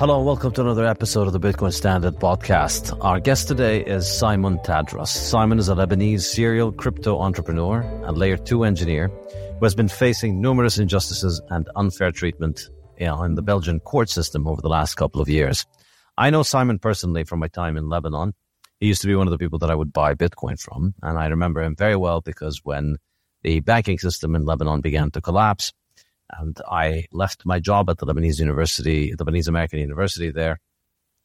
Hello and welcome to another episode of the Bitcoin Standard podcast. Our guest today is Simon Tadros. Simon is a Lebanese serial crypto entrepreneur and layer 2 engineer who has been facing numerous injustices and unfair treatment in the Belgian court system over the last couple of years. I know Simon personally from my time in Lebanon. He used to be one of the people that I would buy Bitcoin from, and I remember him very well because when the banking system in Lebanon began to collapse, and I left my job at the Lebanese University, Lebanese American University there.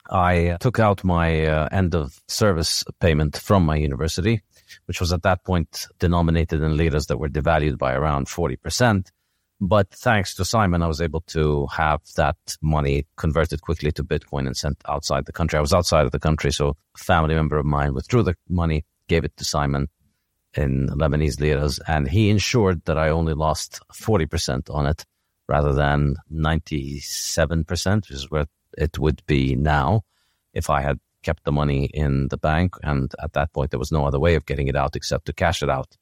I took out my uh, end of service payment from my university, which was at that point denominated in liras that were devalued by around 40%. But thanks to Simon, I was able to have that money converted quickly to Bitcoin and sent outside the country. I was outside of the country, so a family member of mine withdrew the money, gave it to Simon, in Lebanese liras, and he ensured that I only lost 40% on it rather than 97%, which is where it would be now if I had kept the money in the bank. And at that point, there was no other way of getting it out except to cash it out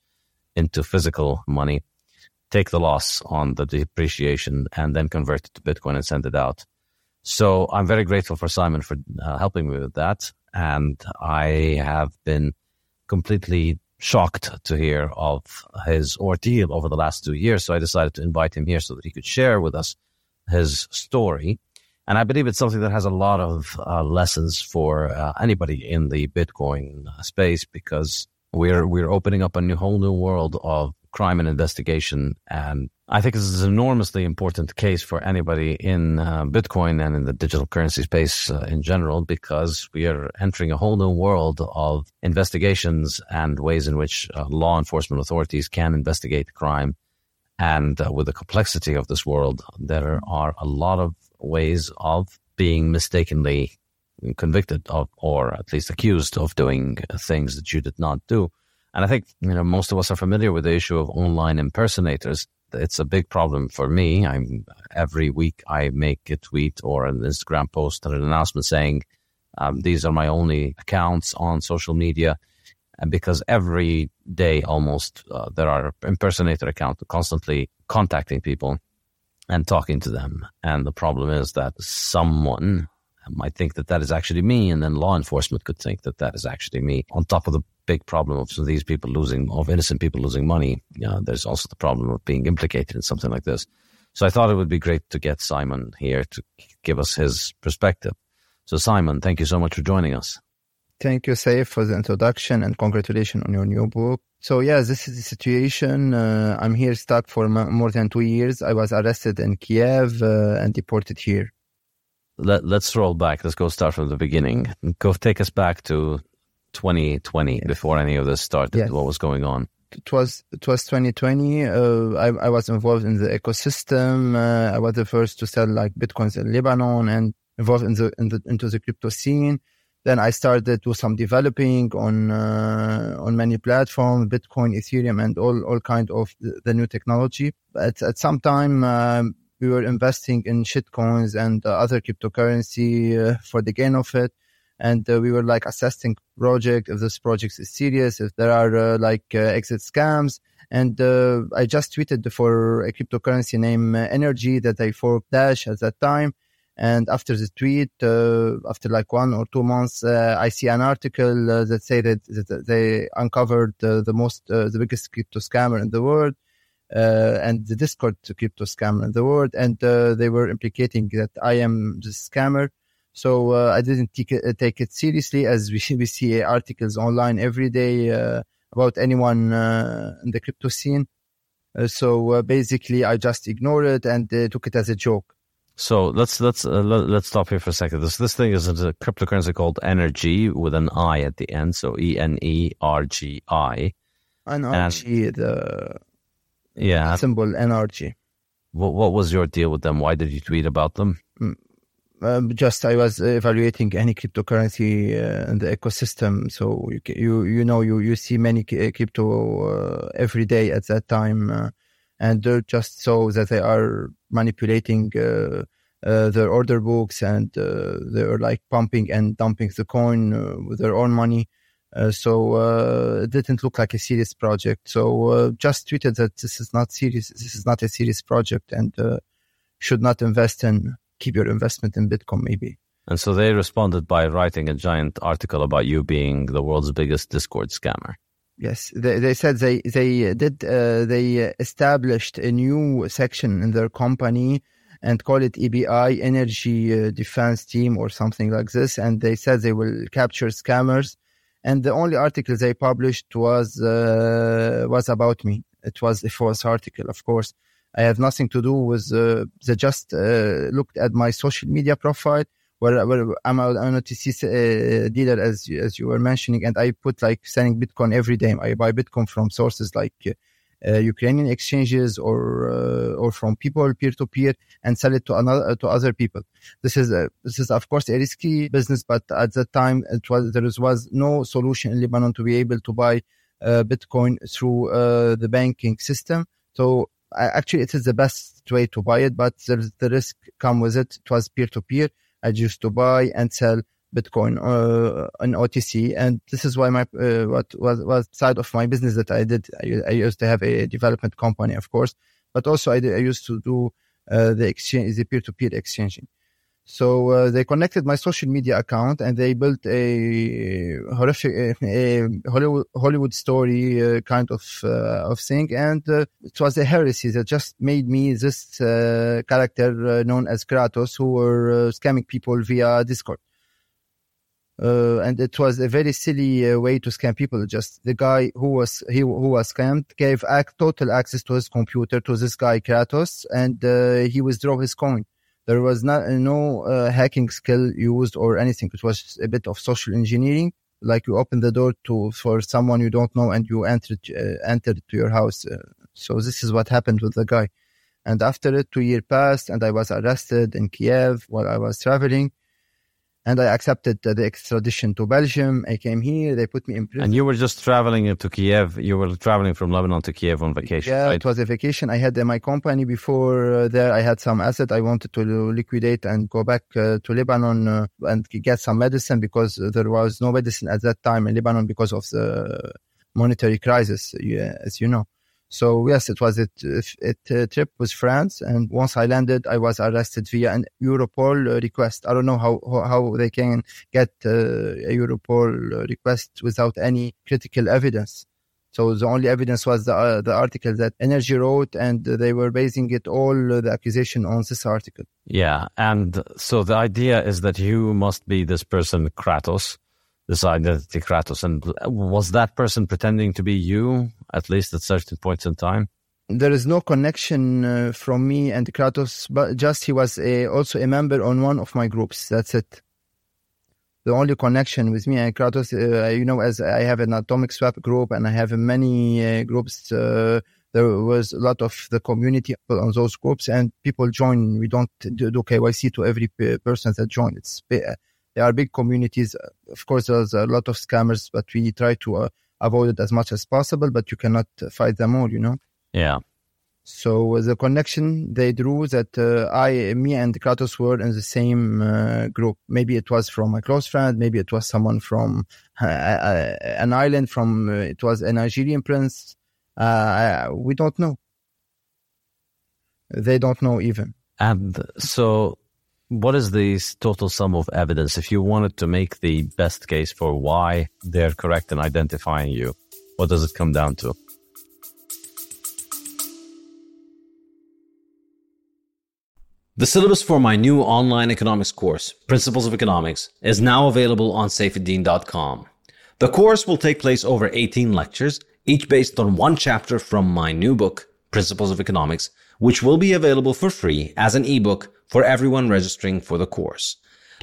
into physical money, take the loss on the depreciation, and then convert it to Bitcoin and send it out. So I'm very grateful for Simon for uh, helping me with that. And I have been completely shocked to hear of his ordeal over the last two years. So I decided to invite him here so that he could share with us his story. And I believe it's something that has a lot of uh, lessons for uh, anybody in the Bitcoin space because we're we're opening up a new whole new world of crime and investigation. And I think this is an enormously important case for anybody in uh, Bitcoin and in the digital currency space uh, in general, because we are entering a whole new world of investigations and ways in which uh, law enforcement authorities can investigate crime. And uh, with the complexity of this world, there are a lot of ways of being mistakenly convicted of, or at least accused of doing things that you did not do. And I think, you know, most of us are familiar with the issue of online impersonators. It's a big problem for me. I'm every week I make a tweet or an Instagram post or an announcement saying, um, these are my only accounts on social media. And because every day almost uh, there are impersonator accounts constantly contacting people and talking to them. And the problem is that someone might think that that is actually me, and then law enforcement could think that that is actually me. On top of the big problem of these people losing, of innocent people losing money, yeah, there's also the problem of being implicated in something like this. So I thought it would be great to get Simon here to give us his perspective. So Simon, thank you so much for joining us. Thank you, Saif, for the introduction and congratulations on your new book. So yeah, this is the situation. Uh, I'm here stuck for more than two years. I was arrested in Kiev uh, and deported here let, let's roll back. Let's go start from the beginning. Go take us back to 2020 yes. before any of this started. Yes. What was going on? It was it was 2020. Uh, I, I was involved in the ecosystem. Uh, I was the first to sell like bitcoins in Lebanon and involved in the, in the into the crypto scene. Then I started to do some developing on uh, on many platforms, Bitcoin, Ethereum, and all all kind of the, the new technology. But at some time, um, we were investing in shitcoins and uh, other cryptocurrency uh, for the gain of it. And uh, we were like assessing project if this project is serious, if there are like exit scams. And I just tweeted for a cryptocurrency name Energi that I forked Dash at that time. And after the tweet, uh, after like one or two months, uh, I see an article uh, that say that, that they uncovered the most, the biggest crypto scammer in the world uh, and the Discord to crypto scammer in the world, and uh, they were implicating that I am the scammer. So uh, I didn't take it, take it, seriously, as we, we see articles online every day about anyone in the crypto scene. so basically, I just ignored it and took it as a joke. So let's let's uh, let, us stop here for a second. This this thing is a cryptocurrency called Energi with an I at the end, so E N E R G I. And energy, the yeah symbol NRG. What what was your deal with them? Why did you tweet about them? Mm, um, just I was evaluating any cryptocurrency uh, in the ecosystem. So you you you know you you see many uh, crypto uh, every day at that time, uh, and they're just so that they are manipulating. Uh, uh, their order books and they're like pumping and dumping the coin with their own money so uh, it didn't look like a serious project. So uh, just tweeted that this is not serious. This is not a serious project, and should not invest in. Keep your investment in Bitcoin, maybe. And so they responded by writing a giant article about you being the world's biggest Discord scammer. Yes, they, they said they they did uh, they established a new section in their company and call it EBI Energi uh, Defense Team or something like this, and they said they will capture scammers and the only article they published was uh, was about me. It was a false article, of course. I have nothing to do with. Uh, they just uh, looked at my social media profile, where, where I'm an OTC uh, dealer, as as you were mentioning, and I put like selling Bitcoin every day. I buy Bitcoin from sources like uh, Ukrainian exchanges or uh, or from people peer to peer and sell it to another to other people. This is a, this is of course a risky business, but at that time it was there was no solution in Lebanon to be able to buy uh, Bitcoin through uh, the banking system. So actually, it is the best way to buy it, but the, the risk come with it. It was peer to peer. I used to buy and sell Bitcoin uh, on OTC, and this is why my uh, what was was side of my business that I did. I, I, used to have a development company, of course, but also I, did, I used to do uh, the exchange, the peer to peer exchanging. So uh, they connected my social media account and they built a horrific, a, Hollywood, Hollywood story uh, kind of uh, of thing, and uh, it was a heresy that just made me this uh, character known as Kratos, who were scamming people via Discord. Uh, and it was a very silly uh, way to scam people. Just the guy who was he who was scammed gave ac- total access to his computer to this guy Kratos, and uh, he withdrew his coin. There was not no uh, hacking skill used or anything. It was a bit of social engineering, like you open the door to for someone you don't know and you entered uh, entered to your house. Uh, so this is what happened with the guy. And after it, two years passed, and I was arrested in Kiev while I was traveling and I accepted the extradition to Belgium. I came here. They put me in prison. And you were just traveling to Kiev. You were traveling from Lebanon to Kiev on vacation. Yeah, right? it was a vacation. I had uh, my company before uh, there. I had some asset. I wanted to liquidate and go back uh, to Lebanon uh, and get some medicine because there was no medicine at that time in Lebanon because of the monetary crisis, as you know. So yes, it was a, a, trip with France, and once I landed, I was arrested via an Europol request. I don't know how how they can get uh, a Europol request without any critical evidence. So the only evidence was the uh, the article that Energi wrote, and they were basing it all uh, the accusation on this article. Yeah, and so the idea is that you must be this person Kratos, this identity Kratos. And was that person pretending to be you, at least at certain points in time? There is no connection uh, from me and Kratos, but just he was a, also a member on one of my groups. That's it. The only connection with me and Kratos, uh, you know, as I have an atomic swap group and I have many uh, groups, uh, there was a lot of the community on those groups and people join. We don't do KYC to every person that join. It's there are big communities. Of course, there's a lot of scammers, but we try to uh, avoid it as much as possible. But you cannot fight them all, you know. Yeah. So the connection they drew that uh, I, me, and Kratos were in the same uh, group. Maybe it was from a close friend. Maybe it was someone from uh, uh an island. From uh, it was a Nigerian prince. Uh, we don't know. They don't know even. And so what is the total sum of evidence if you wanted to make the best case for why they're correct in identifying you? What does it come down to? The syllabus for my new online economics course, Principles of Economics, is now available on saifedean.com. The course will take place over 18 lectures, each based on one chapter from my new book, Principles of Economics, which will be available for free as an ebook for everyone registering for the course.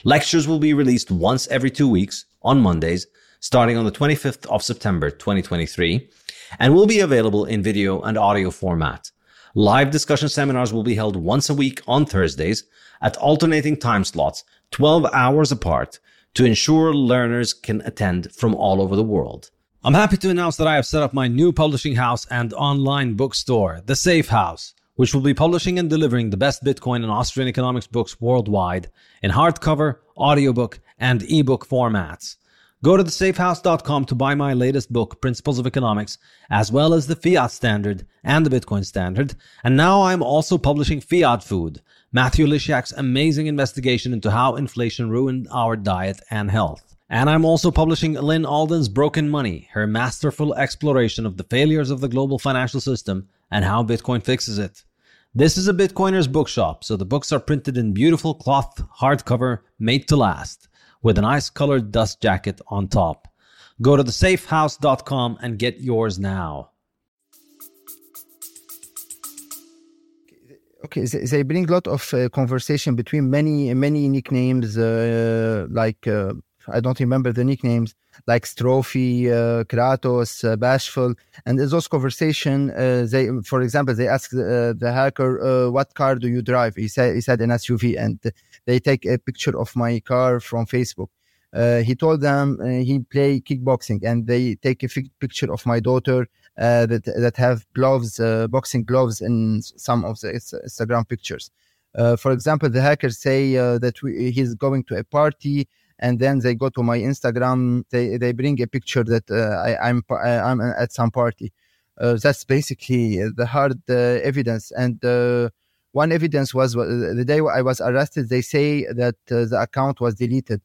Lectures will be released once every two weeks on Mondays, starting on the 25th of September 2023, and will be available in video and audio format. Live discussion seminars will be held once a week on Thursdays at alternating time slots, 12 hours apart, to ensure learners can attend from all over the world. I'm happy to announce that I have set up my new publishing house and online bookstore, The Safe House which will be publishing and delivering the best Bitcoin and Austrian economics books worldwide in hardcover, audiobook, and ebook formats. Go to thesafehouse.com to buy my latest book, Principles of Economics, as well as the Fiat Standard and the Bitcoin Standard. And now I'm also publishing Fiat Food, Matthew Lysiak's amazing investigation into how inflation ruined our diet and health. And I'm also publishing Lyn Alden's Broken Money, her masterful exploration of the failures of the global financial system and how Bitcoin fixes it. This is a Bitcoiner's bookshop, so the books are printed in beautiful cloth hardcover made to last, with an ice colored dust jacket on top. Go to thesafehouse.com and get yours now. Okay, they bring a lot of uh, conversation between many many nicknames uh, like uh, I don't remember the nicknames like Strophy, uh, Kratos, uh, Bashful, and in those conversation, uh, they, for example, they ask the, uh, the hacker, uh, "What car do you drive?" He said, "He said an SUV," and they take a picture of my car from Facebook. Uh, he told them he play kickboxing, and they take a picture of my daughter that that have gloves, boxing gloves, in some of the Instagram pictures. for example, the hackers say that we, he's going to a party and then they go to my Instagram. They they bring a picture that uh, I, I'm I'm at some party. Uh, that's basically the hard uh, evidence. And uh, one evidence was the day I was arrested. They say that uh, the account was deleted.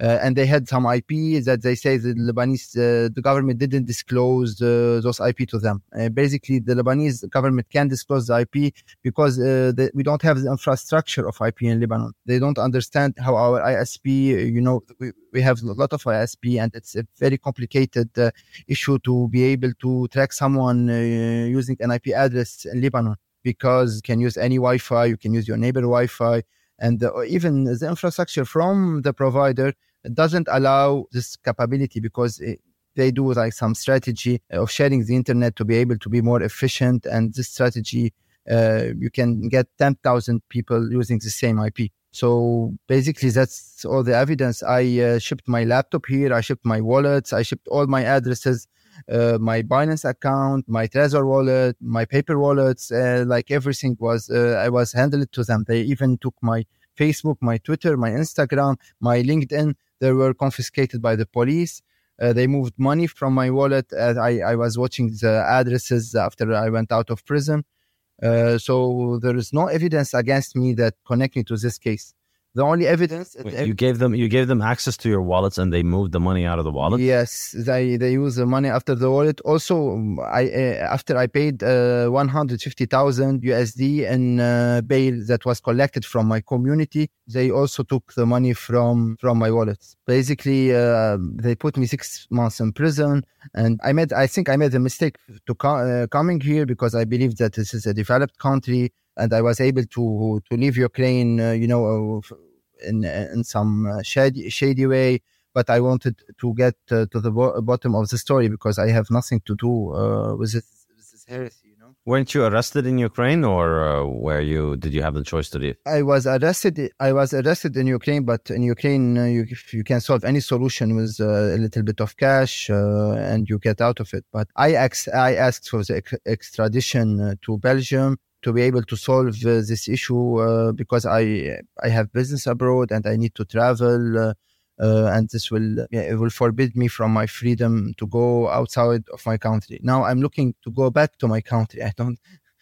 Uh, and they had some IP that they say the Lebanese uh, the government didn't disclose uh, those IP to them. Uh, basically, the Lebanese government can disclose the IP because uh, the, we don't have the infrastructure of IP in Lebanon. They don't understand how our ISP, you know, we, we have a lot of ISP, and it's a very complicated uh, issue to be able to track someone using an IP address in Lebanon because you can use any Wi-Fi, you can use your neighbor Wi-Fi, and even the infrastructure from the provider doesn't allow this capability because it, they do like some strategy of sharing the internet to be able to be more efficient. And this strategy, uh, you can get 10,000 people using the same IP. So basically, that's all the evidence. I uh, shipped my laptop here. I shipped my wallets. I shipped all my addresses, uh, my Binance account, my Trezor wallet, my paper wallets. Uh, like everything was, uh, I was handled to them. They even took my Facebook, my Twitter, my Instagram, my LinkedIn. They were confiscated by the police. Uh, they moved money from my wallet I, I was watching the addresses after I went out of prison. Uh, so there is no evidence against me that connect me to this case. The only evidence Wait, you gave them you gave them access to your wallets and they moved the money out of the wallet. Yes, they they use the money after the wallet. Also, I uh, after I paid uh, one hundred fifty thousand USD in uh, bail that was collected from my community, they also took the money from from my wallet. Basically, uh, they put me six months in prison, and I made I think I made a mistake to co- uh, coming here because I believe that this is a developed country and I was able to to leave Ukraine, uh, you know, uh, in in some uh, shady shady way. But I wanted to get to the bo- bottom of the story because I have nothing to do with this, with this heresy. You know? Weren't you arrested in Ukraine, or uh, where you did you have the choice to leave? I was arrested. I was arrested in Ukraine, but in Ukraine, uh, you, you can solve any solution with uh, a little bit of cash, and you get out of it. But I asked, I asked for the extradition to Belgium, to be able to solve uh, this issue uh, because I I have business abroad and I need to travel. Uh, uh, and this will yeah, it will forbid me from my freedom to go outside of my country. Now I'm looking to go back to my country. I don't.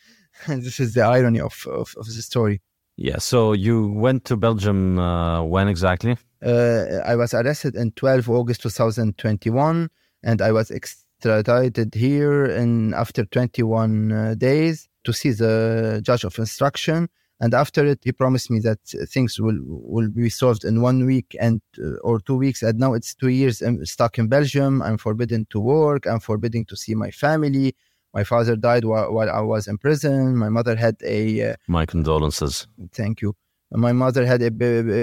this is the irony of, of, of the story. Yeah. So you went to Belgium uh, when exactly? Uh, I was arrested in 12 August 2021, and I was extradited here in after 21 days to see the judge of instruction. And after it, he promised me that things will will be solved in one week and uh, or two weeks. And now it's two years I'm stuck in Belgium. I'm forbidden to work. I'm forbidden to see my family. My father died while, while I was in prison. My mother had a. Uh, my condolences. Thank you. My mother had a,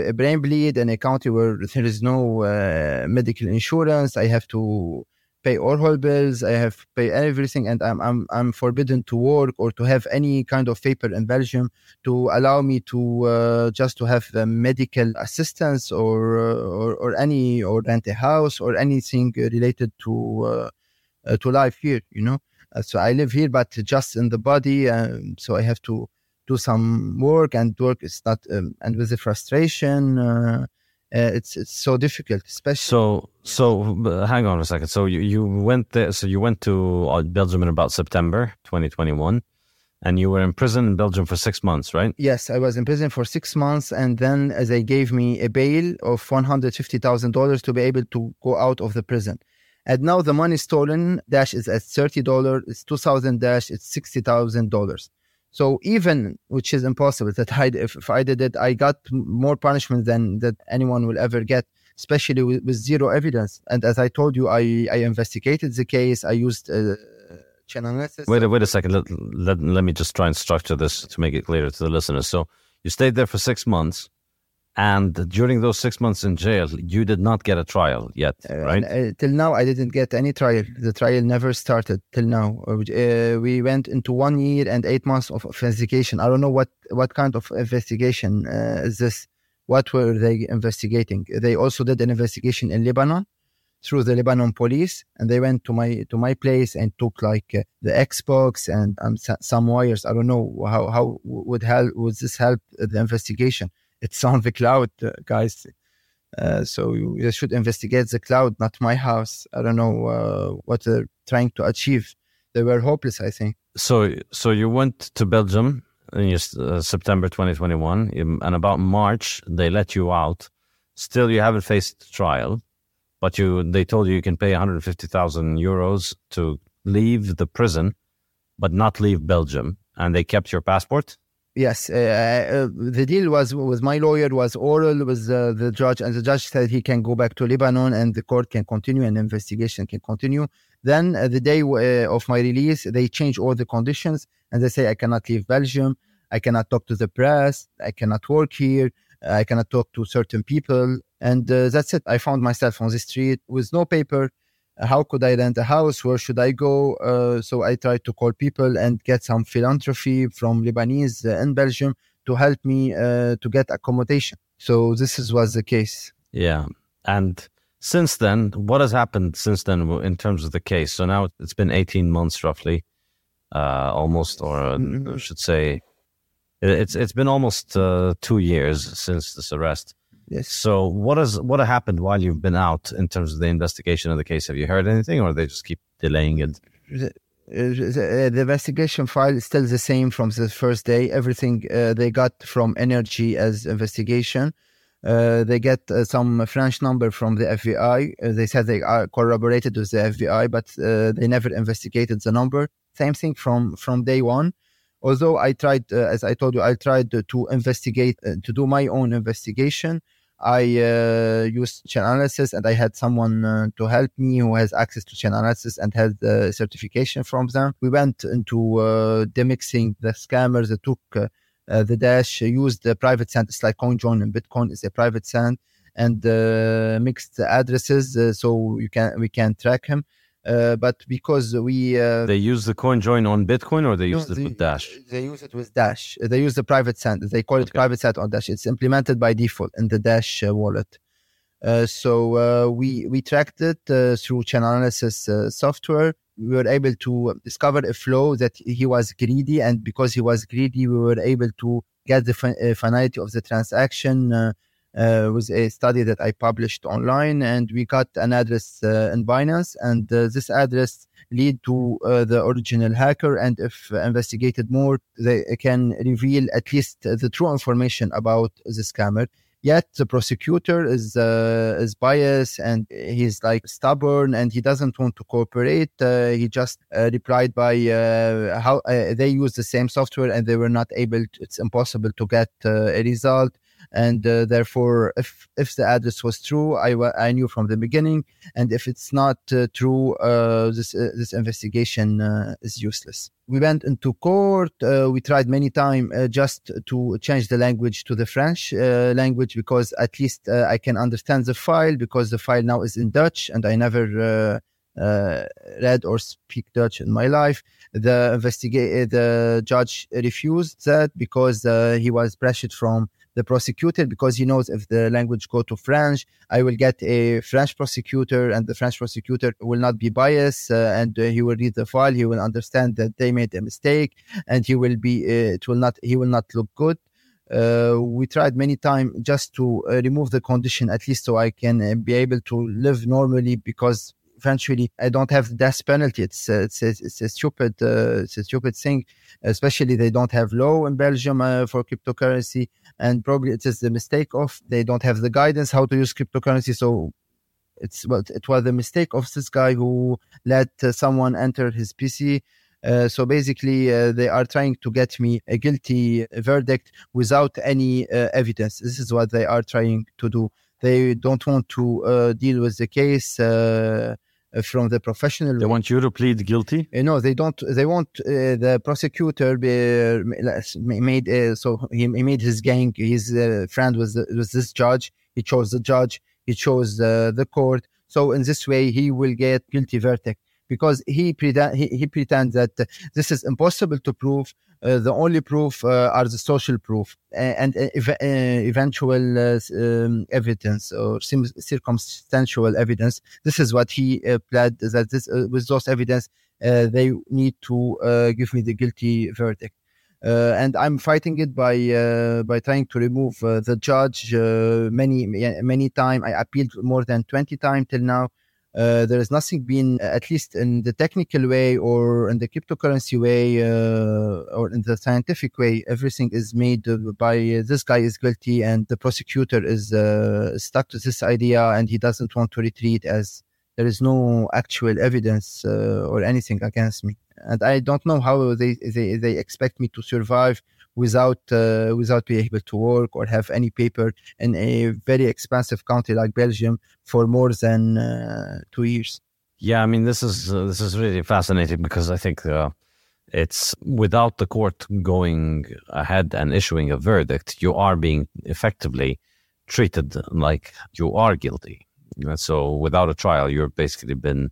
a, brain bleed in a country where there is no uh, medical insurance. I have to pay all whole bills. I have pay everything, and I'm I'm I'm forbidden to work or to have any kind of paper in Belgium to allow me to uh, just to have uh, medical assistance or, uh, or or any or rent a house or anything related to uh, uh, to life here. You know, so I live here, but just in the body. Um, so I have to do some work, and work is not um, and with the frustration uh, it's it's so difficult, especially. So so hang on a second. So you, you went there. So you went to uh, Belgium in about September 2021, and you were in prison in Belgium for six months, right? Yes, I was in prison for six months, and then as they gave me a bail of one hundred fifty thousand dollars to be able to go out of the prison. And now the money stolen dash is at thirty dollars. It's two thousand dash. It's sixty thousand dollars. So even, which is impossible, that I, if, if I did it, I got more punishment than that anyone will ever get, especially with, with zero evidence. And as I told you, I, I investigated the case. I used uh, Chainalysis. Wait, wait a second. Let, let, let me just try and structure this to make it clearer to the listeners. So you stayed there for six months. And during those six months in jail, you did not get a trial yet, uh, right? Uh, till now, I didn't get any trial. The trial never started till now. Uh, uh, we went into one year and eight months of investigation. I don't know what, what kind of investigation uh, is this. What were they investigating? They also did an investigation in Lebanon through the Lebanon police, and they went to my to my place and took like uh, the Xbox and um, some wires. I don't know how how would help would this help the investigation it's on the cloud, uh, guys. Uh, so you, you, should investigate the cloud, not my house. I don't know uh, what they're trying to achieve. They were hopeless, I think. So, so you went to Belgium in uh, September 2021, and about March they let you out, Still, you haven't faced trial, but you they told you you can pay 150,000 euros to leave the prison, but not leave Belgium, and they kept your passport. Yes, uh, uh, the deal was with my lawyer was oral with uh, the judge, and the judge said he can go back to Lebanon and the court can continue and investigation can continue. Then uh, the day uh, of my release, they change all the conditions and they say I cannot leave Belgium, I cannot talk to the press, I cannot work here, I cannot talk to certain people, and uh, that's it. I found myself on the street with no paper how could I rent a house? Where should I go? Uh, so I tried to call people and get some philanthropy from Lebanese in Belgium to help me to get accommodation. So this is, was the case. Yeah. And since then, what has happened since then in terms of the case? So now it's been 18 months roughly, uh, almost, or mm-hmm. I should say, it's it's been almost uh, two years since this arrest. Yes. So what has what happened while you've been out in terms of the investigation of the case? Have you heard anything, or they just keep delaying it? The, uh, the investigation file is still the same from the first day. Everything uh, they got from Energi as investigation. Uh, they get uh, some French number from the FBI. Uh, they said they are corroborated with the FBI, but uh, they never investigated the number. Same thing from from day one although I tried, uh, as I told you, I tried to investigate, uh, to do my own investigation. I uh, used Chainalysis and I had someone uh, to help me who has access to Chainalysis and has the certification from them. We went into uh, demixing the scammers that took uh, uh, the dash, used the PrivateSend. It's like CoinJoin and Bitcoin is a PrivateSend and mixed addresses so you can we can track him. Uh, but because we uh, they use the CoinJoin on Bitcoin or they use it with Dash. They use it with Dash. They use the PrivateSend. They call it okay. PrivateSend on Dash. It's implemented by default in the Dash uh, wallet. Uh, so uh, we we tracked it through Chainalysis software. We were able to discover a flow that he was greedy, and because he was greedy, we were able to get the finality of the transaction uh, was a study that I published online, and we got an address uh, in Binance, and uh, this address lead to uh, the original hacker. And if investigated more, they can reveal at least the true information about the scammer. Yet the prosecutor is uh, is biased and he's like stubborn and he doesn't want to cooperate. Uh, he just replied by how they use the same software and they were not able. To, it's impossible to get a result and uh, therefore if if the address was true i i knew from the beginning and if it's not uh, true uh, this uh, this investigation uh, is useless we went into court we tried many times just to change the language to the french language because at least i can understand the file because the file now is in dutch and i never uh, read or speak Dutch in my life. The investigate the judge refused that because uh, he was pressured from the prosecutor because he knows if the language go to French, I will get a French prosecutor, and the French prosecutor will not be biased, uh, and uh, he will read the file. He will understand that they made a mistake, and he will be. Uh, it will not. He will not look good. Uh, we tried many times just to uh, remove the condition, at least so I can uh, be able to live normally because eventually I don't have the death penalty. It's uh, it's, a, it's a stupid uh, it's a stupid thing. Especially they don't have law in Belgium uh, for cryptocurrency, and probably it is the mistake of they don't have the guidance how to use cryptocurrency. So it's well, it was the mistake of this guy who let uh, someone enter his PC. Uh, so basically, uh, they are trying to get me a guilty verdict without any uh, evidence. This is what they are trying to do. They don't want to uh, deal with the case uh, Uh, from the professional. They want you to plead guilty. Uh, no, they don't. They want uh, the prosecutor be, uh, made uh, so he, he, made his gang. His friend was was this judge. He chose the judge. He chose the court. So in this way, he will get guilty verdict because he, pretend, he, he pretends that this is impossible to prove. Uh, the only proof uh, are the social proof and, uh, ev- eventual um, evidence or circumstantial evidence. This is what he pled that this with those evidence they need to give me the guilty verdict. Uh, and I'm fighting it by uh, by trying to remove uh, the judge many many time. I appealed more than twenty times till now, Uh, there is nothing being, at least in the technical way or in the cryptocurrency way uh, or in the scientific way, everything is made by uh, this guy is guilty and the prosecutor is uh, stuck to this idea and he doesn't want to retreat as there is no actual evidence uh, or anything against me. And I don't know how they, they, they expect me to survive without uh, without being able to work or have any paper in a very expensive country like Belgium for more than uh, two years. Yeah, I mean this is uh, this is really fascinating because I think uh, it's without the court going ahead and issuing a verdict, you are being effectively treated like you are guilty. So without a trial, you've basically been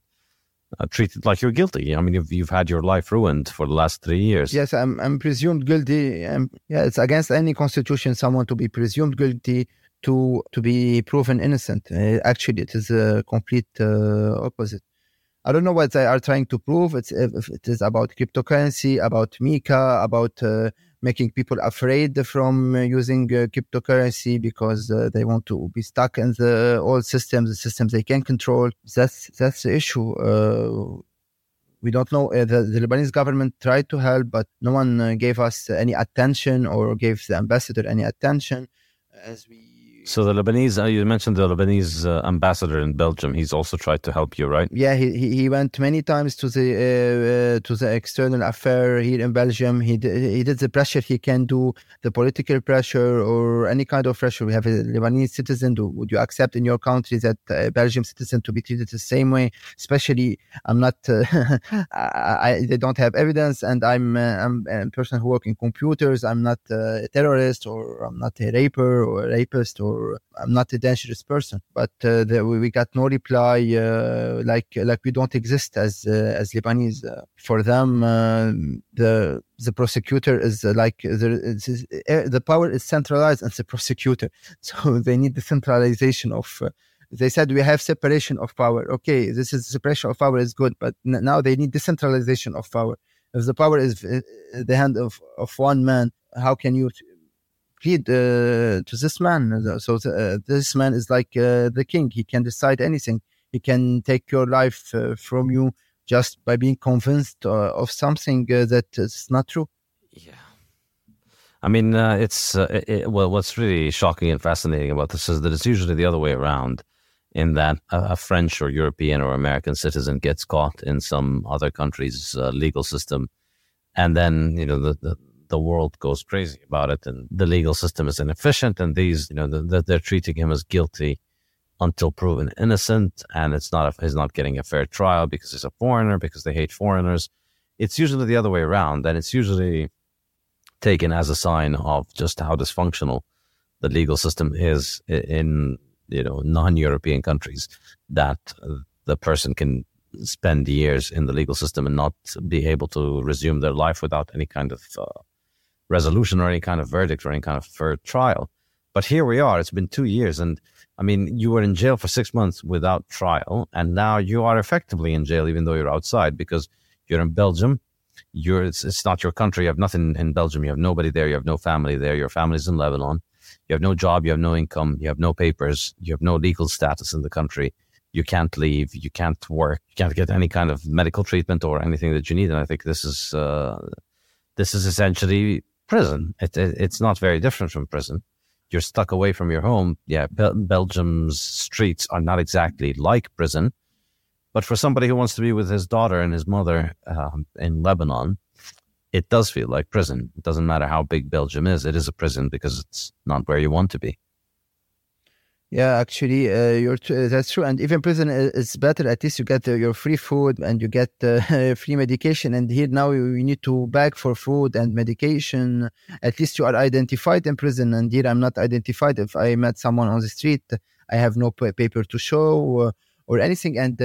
uh, treated like you're guilty. I mean, you've, you've had your life ruined for the last three years. Yes, I'm, I'm presumed guilty. I'm, yeah, it's against any constitution someone to be presumed guilty to to be proven innocent. Uh, actually, it is a complete uh, opposite. I don't know what they are trying to prove. It's if it is about cryptocurrency, about MiCA, about uh, making people afraid from uh, using uh, cryptocurrency because uh, they want to be stuck in the old systems, the systems they can control. That's that's the issue. we don't know. The, the, Lebanese government tried to help, but no one gave us any attention or gave the ambassador any attention. As we so the Lebanese, uh, you mentioned the Lebanese uh, ambassador in Belgium. He's also tried to help you, right? Yeah, he he went many times to the uh, uh, to the external affair here in Belgium. He did, he did the pressure he can do, the political pressure or any kind of pressure. We have a Lebanese citizen. Do, would you accept in your country that a Belgium citizen to be treated the same way? Especially, I'm not. Uh, I, I, they don't have evidence, and I'm uh, I'm a person who works in computers. I'm not a terrorist, or I'm not a raper or a rapist or or I'm not a dangerous person. But uh, the, we got no reply, uh, like like we don't exist as uh, as Lebanese. Uh, for them, uh, the the prosecutor is uh, like the the power is centralized as the prosecutor, so they need the centralization of. they said we have separation of power. Okay, this is separation of power is good, but n- now they need decentralization of power. If the power is the hand of, of one man, how can you plead uh, to this man. So uh, this man is like uh, the king. He can decide anything. He can take your life from you just by being convinced of something that is not true. Yeah. I mean, uh, it's uh, it, well. What's really shocking and fascinating about this is that it's usually the other way around, in that a, a French or European or American citizen gets caught in some other country's uh, legal system, and then you know the, the the world goes crazy about it and the legal system is inefficient and these you know that they're treating him as guilty until proven innocent and it's not a, he's not getting a fair trial because he's a foreigner because they hate foreigners. It's usually the other way around and it's usually taken as a sign of just how dysfunctional the legal system is in you know non-european countries that the person can spend years in the legal system and not be able to resume their life without any kind of uh, resolution or any kind of verdict or any kind of fair trial. But here we are. It's been two years. And I mean, you were in jail for six months without trial. And now you are effectively in jail, even though you're outside because you're in Belgium. You're, it's, it's not your country. You have nothing in Belgium. You have nobody there. You have no family there. Your family's in Lebanon. You have no job. You have no income. You have no papers. You have no legal status in the country. You can't leave. You can't work. You can't get any kind of medical treatment or anything that you need. And I think this is, uh, this is essentially prison. It, it, it's not very different from prison. You're stuck away from your home. Yeah, Belgium's streets are not exactly like prison, but for somebody who wants to be with his daughter and his mother um, in Lebanon, it does feel like prison. It doesn't matter how big Belgium is; it is a prison because it's not where you want to be. Yeah, actually, uh, you're t- uh, that's true. And even prison is better. At least you get uh, your free food and you get uh, free medication. And here now you need to beg for food and medication. At least you are identified in prison. And here I'm not identified. If I met someone on the street, I have no p- paper to show or, or anything. And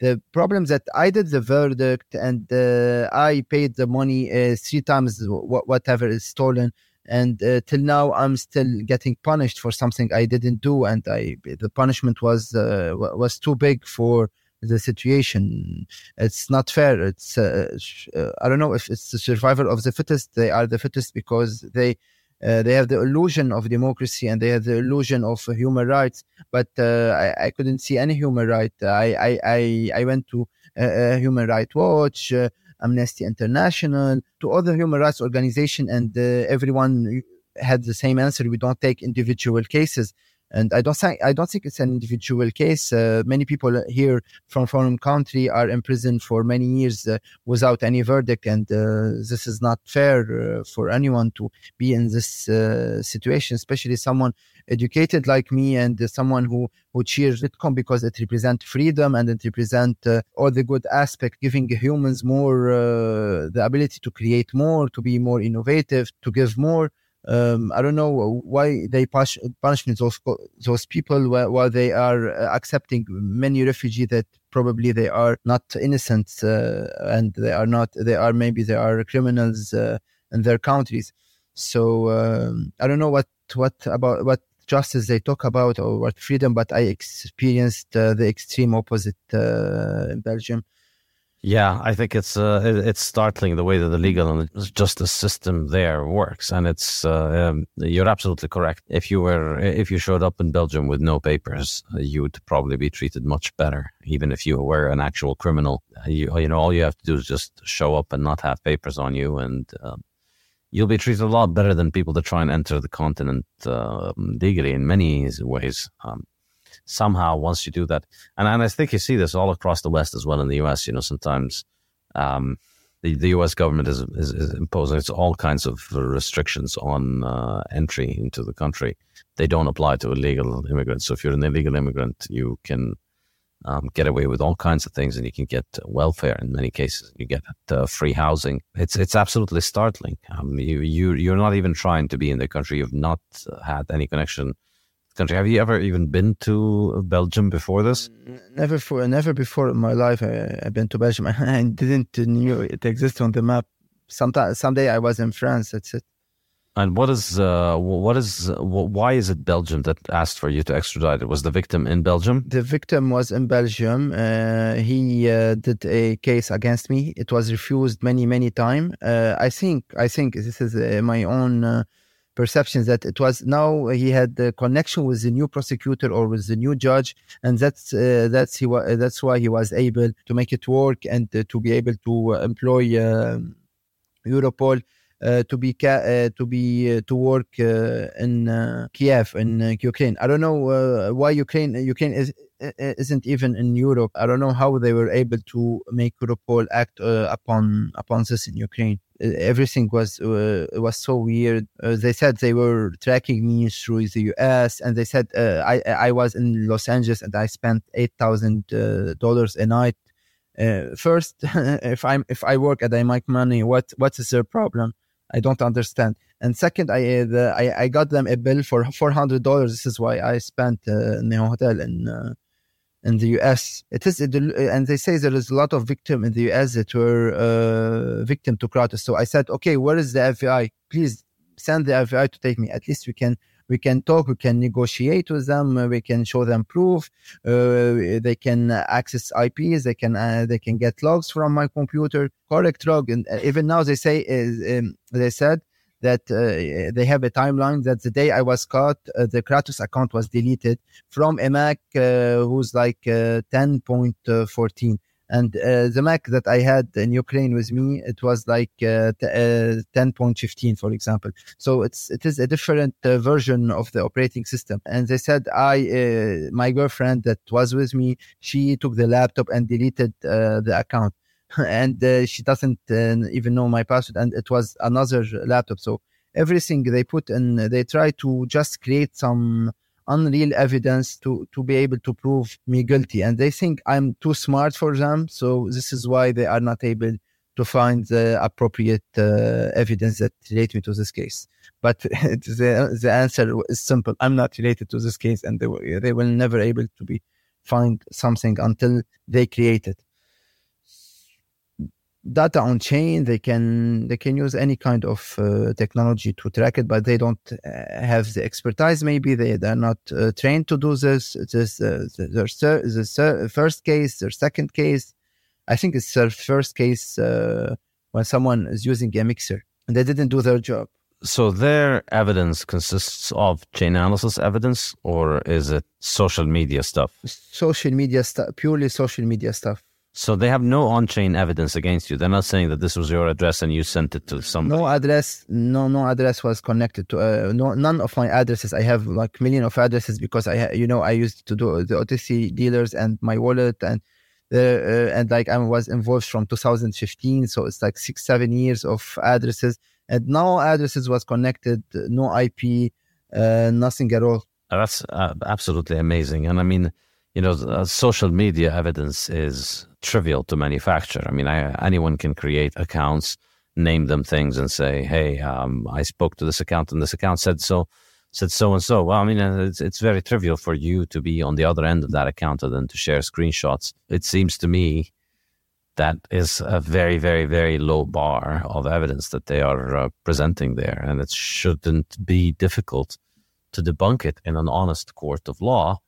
the problem that I did the verdict and uh, I paid the money uh, three times whatever is stolen and uh, till now i'm still getting punished for something i didn't do. And i the punishment was uh, was too big for the situation. It's not fair. It's uh, uh, i don't know if it's the survival of the fittest. They are the fittest because they uh, they have the illusion of democracy and they have the illusion of human rights, but uh, I, I, couldn't see any human right. I I I, I went to Human Rights Watch, Amnesty International, to other human rights organizations, and uh, everyone had the same answer. We don't take individual cases. And I don't think I don't think it's an individual case. Uh, many people here from foreign country are imprisoned for many years uh, without any verdict, and uh, this is not fair uh, for anyone to be in this uh, situation, especially someone educated like me and someone who who cheers Bitcoin because it represents freedom and it represents uh, all the good aspect, giving humans more the ability to create more, to be more innovative, to give more um, I don't know why they punish, punish those those people while, while they are uh, accepting many refugees that probably they are not innocent uh, and they are not they are maybe they are criminals uh, in their countries. So um, I don't know what what about what justice they talk about or what freedom, but I experienced uh, the extreme opposite uh, in Belgium. Yeah, I think it's uh, it's startling the way that the legal and justice system there works, and it's uh, um, you're absolutely correct. If you were if you showed up in Belgium with no papers, you would probably be treated much better, even if you were an actual criminal. You you know all you have to do is just show up and not have papers on you, and um, you'll be treated a lot better than people that try and enter the continent uh, legally in many ways. Um, somehow once you do that, and, and I think you see this all across the West as well in the US, you know, sometimes um, the, the US government is, is, is imposing all kinds of restrictions on uh, entry into the country. They don't apply to illegal immigrants. So if you're an illegal immigrant, you can um, get away with all kinds of things, and you can get welfare in many cases. You get uh, free housing. It's it's absolutely startling. Um, you you you're not even trying to be in the country. You've not had any connection country. Have you ever even been to Belgium before this? Never for never before in my life. I, have been to Belgium. I didn't knew it existed on the map. Sometime someday I was in France. That's it. And what is uh, what is uh, why is it Belgium that asked for you to extradite it? Was the victim in Belgium? The victim was in Belgium. Uh, he uh, did a case against me. It was refused many many times. Uh, I think I think this is uh, my own perceptions that it was now he had the connection with the new prosecutor or with the new judge, and that's uh, that's he wa- that's why he was able to make it work and uh, to be able to employ um, Europol. Uh, to be ca- uh, to be uh, to work uh, in Kiev in Ukraine. I don't know why Ukraine Ukraine is isn't even in Europe. I don't know how they were able to make Europol act upon upon this in Ukraine everything was uh, was so weird. Uh, they said they were tracking me through the U.S. and they said uh, I I was in Los Angeles and I spent eight thousand uh, dollars a night. Uh, first, if I'm if I work and I make money, what what is their problem? I don't understand. And second, I uh, the, I, I got them a bill for four hundred dollars. This is why I spent in the hotel in in the US. It is, and they say there is a lot of victim in the US that were uh, victim to Kratos. So I said, okay, where is the FBI? Please send the FBI to take me. At least we can we can talk, we can negotiate with them, we can show them proof, uh, they can access IPs, they can uh, they can get logs from my computer, correct log, and uh, even now they say uh, um, they said that uh, they have a timeline that the day I was caught, uh, the Kratos account was deleted from a Mac uh, who's like 10.14 and uh, the Mac that I had in Ukraine with me, it was like uh, t- uh, 10.15, for example. So it's it is a different version of the operating system. And they said I, my girlfriend that was with me, she took the laptop and deleted the account. and uh, she doesn't uh, even know my password and it was another laptop. So everything they put in they try to just create some unreal evidence to to be able to prove me guilty. And they think i'm too smart for them. So this is why they are not able to find the appropriate uh, evidence that relate me to this case. But the, the answer is simple. I'm not related to this case and they, they will never able to be find something until they create it data on chain they can they can use any kind of uh, technology to track it but they don't uh, have the expertise maybe they they're not uh, trained to do this this uh, their the first case their second case i think it's their first case uh, when someone is using a mixer and they didn't do their job So their evidence consists of chain analysis evidence, or is it social media stuff? Social media stuff, purely social media stuff. So they have no on-chain evidence against you. They're not saying that this was your address and you sent it to somebody. No address, no, no address was connected to. Uh, no, none of my addresses. I have like million of addresses because I, you know, I used to do the OTC dealers and my wallet and the uh, and like I was involved from 2015. So it's like six, seven years of addresses, and no addresses was connected, no IP, uh, nothing at all. That's uh, absolutely amazing, and I mean you know, uh, social media evidence is trivial to manufacture. I mean, I, anyone can create accounts, name them things, and say, "Hey, um, I spoke to this account, and this account said so, said so and so." Well, I mean, uh, it's it's very trivial for you to be on the other end of that account and to share screenshots. It seems to me that is a very, very, very low bar of evidence that they are uh, presenting there, and it shouldn't be difficult to debunk it in an honest court of law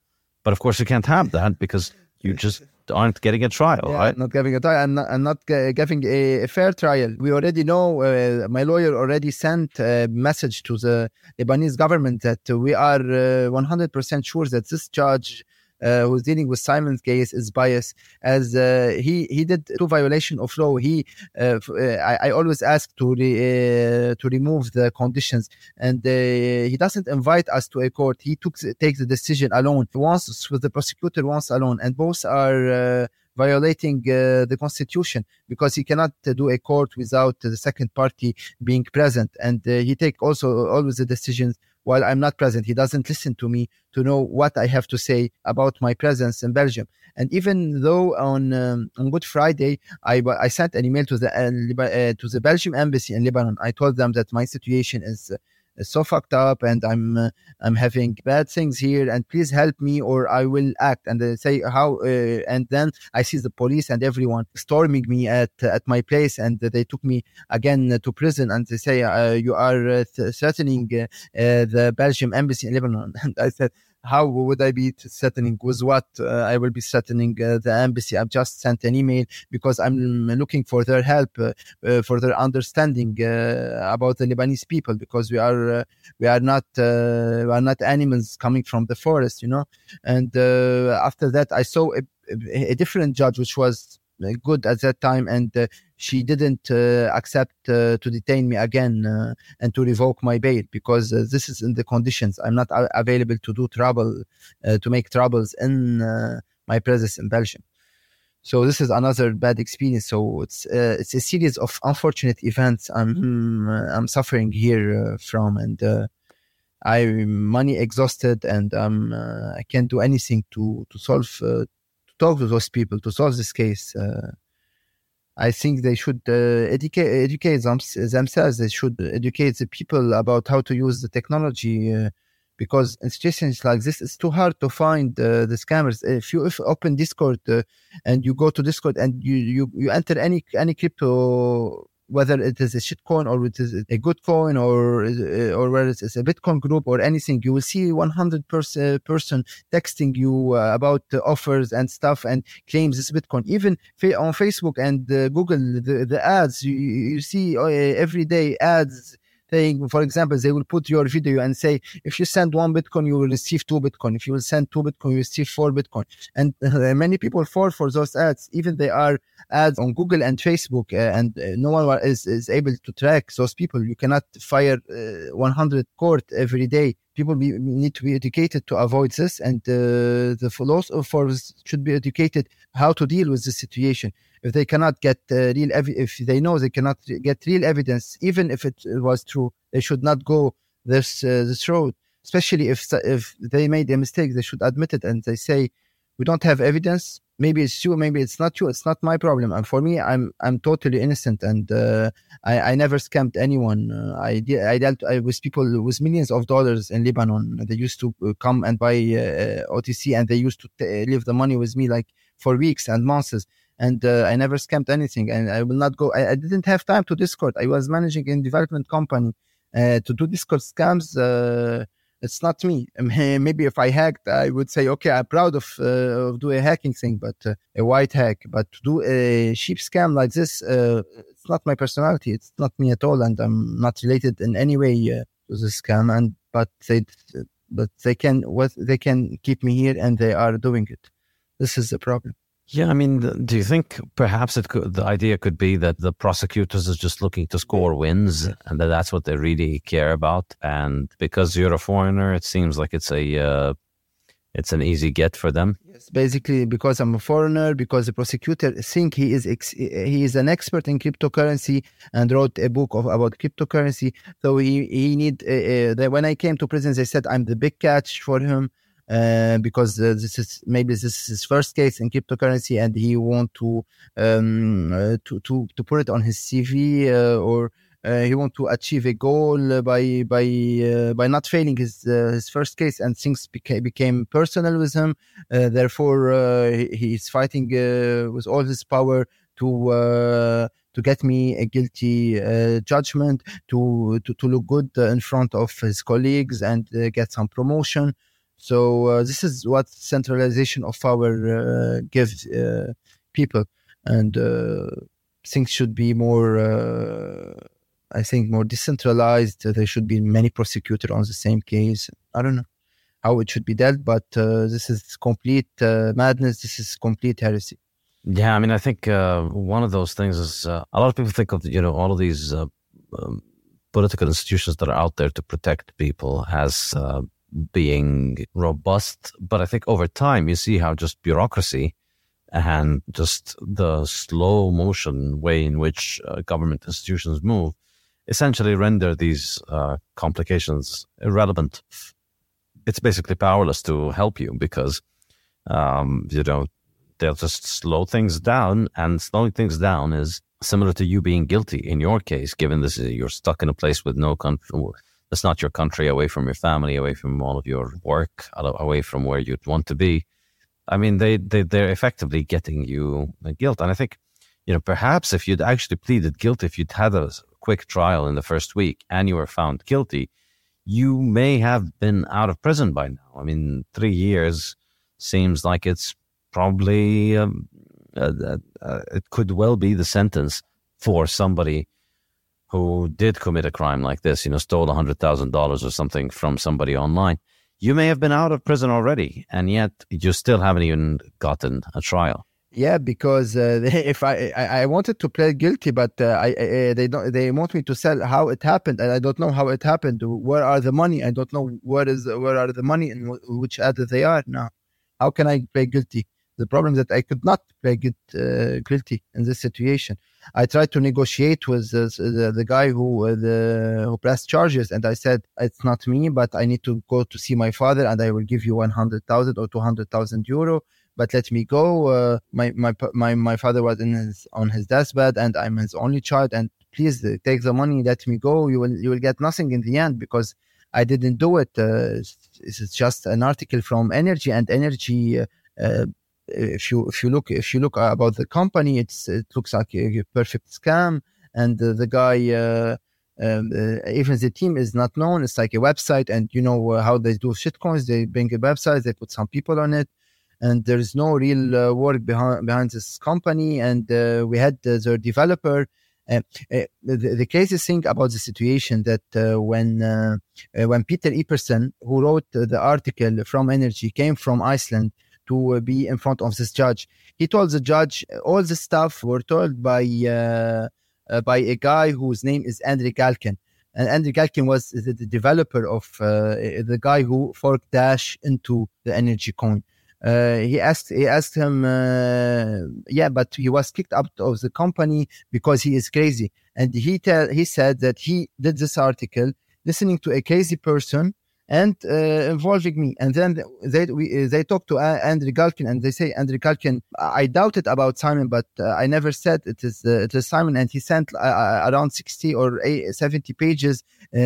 but of course, you can't have that because you just aren't getting a trial, yeah, right? Not getting a trial and not, and not getting a, a, fair trial. We already know, uh, my lawyer already sent a message to the Lebanese government that we are uh, 100% sure that this judge who's dealing with Simon's case is biased as uh, he he did two violation of law. He uh, uh I, always ask to re, uh, to remove the conditions, and uh, he doesn't invite us to a court. He took takes the decision alone. Once with the prosecutor, once alone, and both are violating uh, the constitution because he cannot uh, do a court without the second party being present and uh, he take also always the decisions while I'm not present. He doesn't listen to me to know what I have to say about my presence in Belgium. And even though on um, on Good Friday I, I sent an email to the uh, uh, to the Belgium embassy in Lebanon, I told them that my situation is uh, so fucked up and I'm uh, I'm having bad things here and please help me or I will act. And they say how uh, and then I see the police and everyone storming me at at my place and they took me again to prison and they say uh, you are uh, threatening uh, the Belgium embassy in Lebanon. And I said how would I be threatening with what uh, I will be threatening uh, the embassy? I've just sent an email because I'm looking for their help, uh, uh for their understanding uh, about the Lebanese people because we are we are not we are not animals coming from the forest, you know. And after that, I saw a, a different judge, which was good at that time, and uh, she didn't uh, accept uh, to detain me again and to revoke my bail because this is in the conditions. I'm not available to do trouble, to make troubles in my presence in Belgium. So this is another bad experience. So it's uh, it's a series of unfortunate events I'm I'm suffering here uh, from, and uh, I'm money exhausted, and I'm I can't do anything to to solve to talk to those people to solve this case. I think they should uh, educate educate them, themselves. They should educate the people about how to use the technology. Uh, because in situations like this, it's too hard to find uh, the scammers. If you if open Discord uh, and you go to Discord and you, you, you enter any any crypto whether it is a shitcoin or it is a good coin or uh, or whether it's a Bitcoin group or anything, you will see 100 person person texting you uh, about offers and stuff and claims this Bitcoin. Even on Facebook and uh, Google, the, the ads you, you see uh, every day ads saying, for example, they will put your video and say, if you send one Bitcoin, you will receive two Bitcoin. If you will send two Bitcoin, you receive four Bitcoin. And uh, many people fall for those ads. Even they are ads on Google and Facebook, uh, and uh, no one is, is able to track those people. You cannot fire uh, 100 court every day. People be, need to be educated to avoid this, and uh, the philosophers should be educated how to deal with the situation. If they cannot get uh, real ev- if they know they cannot get real evidence even if it was true they should not go this uh, this road. Especially if if they made a mistake they should admit it and they say we don't have evidence maybe it's true maybe it's not true it's not my problem and for me i'm i'm totally innocent and uh, I, I never scammed anyone uh, i i dealt I, with people with millions of dollars in lebanon they used to uh, come and buy uh, otc and they used to t- leave the money with me like for weeks and months and uh, I never scammed anything. And I will not go. I, I, didn't have time to Discord. I was managing a development company uh, to do Discord scams. It's not me. Maybe if I hacked, I would say, okay, I'm proud of, uh, of doing a hacking thing, but uh, a white hack. But to do a cheap scam like this, uh, it's not my personality. It's not me at all, and I'm not related in any way uh, to this scam. And but they, but they can what they can keep me here, and they are doing it. This is the problem. Yeah, I mean, do you think perhaps it could, the idea could be that the prosecutors is just looking to score wins and that that's what they really care about? And because you're a foreigner, it seems like it's a uh, it's an easy get for them. Yes, basically because I'm a foreigner, because the prosecutor think he is ex- he is an expert in cryptocurrency and wrote a book of, about cryptocurrency. So he he need uh, uh, when I came to prison, they said I'm the big catch for him uh, because uh, this is maybe this is his first case in cryptocurrency, and he want to um, uh, to to to put it on his CV uh, or. Uh, he want to achieve a goal by by by not failing his his first case, and things became became personal with him. therefore, he, he's fighting with all his power to to get me a guilty uh, judgment, to, to to look good in front of his colleagues and uh, get some promotion. So uh, this is what centralization of power uh, gives uh, people, and uh, things should be more. Uh, I think more decentralized. There should be many prosecutors on the same case. I don't know how it should be dealt, but uh, this is complete madness. This is complete heresy. Yeah, I mean, I think one of those things is a lot of people think of you know all of these. Um, political institutions that are out there to protect people as uh, being robust. But I think over time, you see how just bureaucracy and just the slow motion way in which uh, government institutions move essentially render these uh, complications irrelevant. It's basically powerless to help you because, um, you know, they'll just slow things down, and slowing things down is similar to you being guilty in your case, given this is you're stuck in a place with no country, that's not your country, away from your family, away from all of your work, away from where you'd want to be. I mean, they, they, they're effectively getting you guilt. And I think, you know, perhaps if you'd actually pleaded guilty, if you'd had a quick trial in the first week and you were found guilty, you may have been out of prison by now. I mean, three years seems like it's probably, um, uh, uh, uh, it could well be the sentence for somebody who did commit a crime like this, you know, stole $100,000 or something from somebody online, you may have been out of prison already, and yet you still haven't even gotten a trial. Yeah, because uh, if I, I, I wanted to plead guilty, but uh, I, I, they don't they want me to sell how it happened, and I don't know how it happened. Where are the money? I don't know where is where are the money and which ad they are now. How can I plead guilty? The problem that I could not plead uh, guilty in this situation. I tried to negotiate with the, the guy who uh, the, who pressed charges, and I said it's not me, but I need to go to see my father, and I will give you one hundred thousand or two hundred thousand euro. But let me go. Uh, my my my my father was in his on his deathbed, and I'm his only child. And please uh, take the money. Let me go. You will you will get nothing in the end because I didn't do it. Uh, it's just an article from Energi, and Energi uh, uh, if you if you look if you look about the company, it's it looks like a, perfect scam, and uh, the guy. Uh, um, uh, even the team is not known. It's like a website, and you know uh, how they do shitcoins. They bring a website, they put some people on it, and there is no real uh, work behind behind this company. And uh, we had their developer. the, the crazy thing about the situation that when when Peter Epperson, who wrote the article from Energi, came from Iceland to uh, be in front of this judge. He told the judge uh, all the stuff were told by uh, uh, by a guy whose name is Andrew Galkin. And Andrew Galkin was the, developer of uh, the guy who forked Dash into the Energi coin. Uh, he asked he asked him yeah but he was kicked out of the company because he is crazy and he tell he said that he did this article listening to a crazy person and uh, involving me. And then they we, uh, they talk to uh, Andrew Galkin and they say Andrew Galkin. I doubted about Simon, but uh, I never said it is uh, it is Simon. And he sent uh, around sixty or 70 pages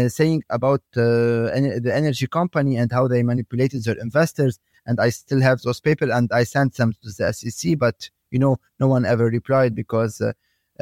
saying about the Energi company and how they manipulated their investors. And I still have those papers, and I sent them to the SEC, but you know, no one ever replied because Uh,